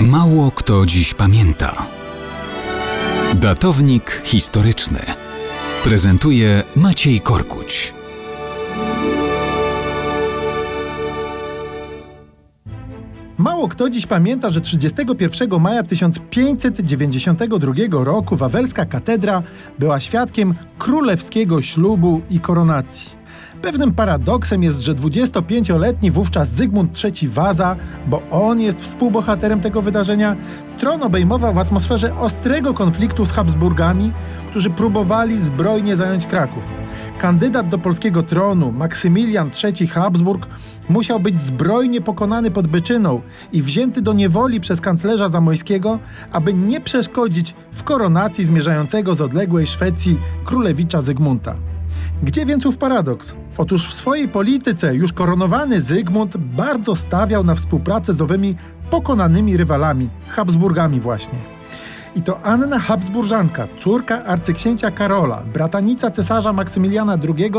Mało kto dziś pamięta. Datownik historyczny prezentuje Maciej Korkuć. Mało kto dziś pamięta, że 31 maja 1592 roku wawelska katedra była świadkiem królewskiego ślubu i koronacji. Pewnym paradoksem jest, że 25-letni wówczas Zygmunt III Waza, bo on jest współbohaterem tego wydarzenia, tron obejmował w atmosferze ostrego konfliktu z Habsburgami, którzy próbowali zbrojnie zająć Kraków. Kandydat do polskiego tronu, Maksymilian III Habsburg, musiał być zbrojnie pokonany pod Byczyną i wzięty do niewoli przez kanclerza Zamojskiego, aby nie przeszkodzić w koronacji zmierzającego z odległej Szwecji królewicza Zygmunta. Gdzie więc ów paradoks? Otóż w swojej polityce już koronowany Zygmunt bardzo stawiał na współpracę z owymi pokonanymi rywalami, Habsburgami właśnie. I to Anna Habsburżanka, córka arcyksięcia Karola, bratanica cesarza Maksymiliana II,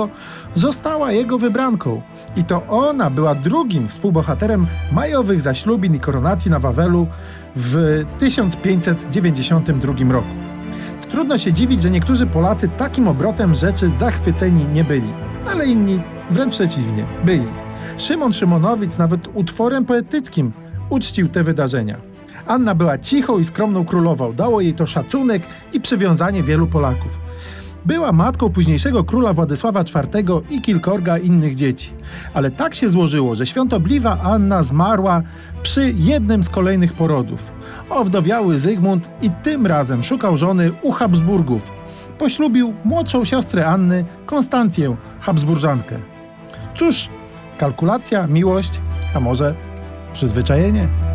została jego wybranką. I to ona była drugim współbohaterem majowych zaślubin i koronacji na Wawelu w 1592 roku. Trudno się dziwić, że niektórzy Polacy takim obrotem rzeczy zachwyceni nie byli, ale inni wręcz przeciwnie, byli. Szymon Szymonowic nawet utworem poetyckim uczcił te wydarzenia. Anna była cichą i skromną królową, dało jej to szacunek i przywiązanie wielu Polaków. Była matką późniejszego króla Władysława IV i kilkorga innych dzieci. Ale tak się złożyło, że świątobliwa Anna zmarła przy jednym z kolejnych porodów. Owdowiały Zygmunt i tym razem szukał żony u Habsburgów. Poślubił młodszą siostrę Anny, Konstancję Habsburżankę. Cóż, kalkulacja, miłość, a może przyzwyczajenie?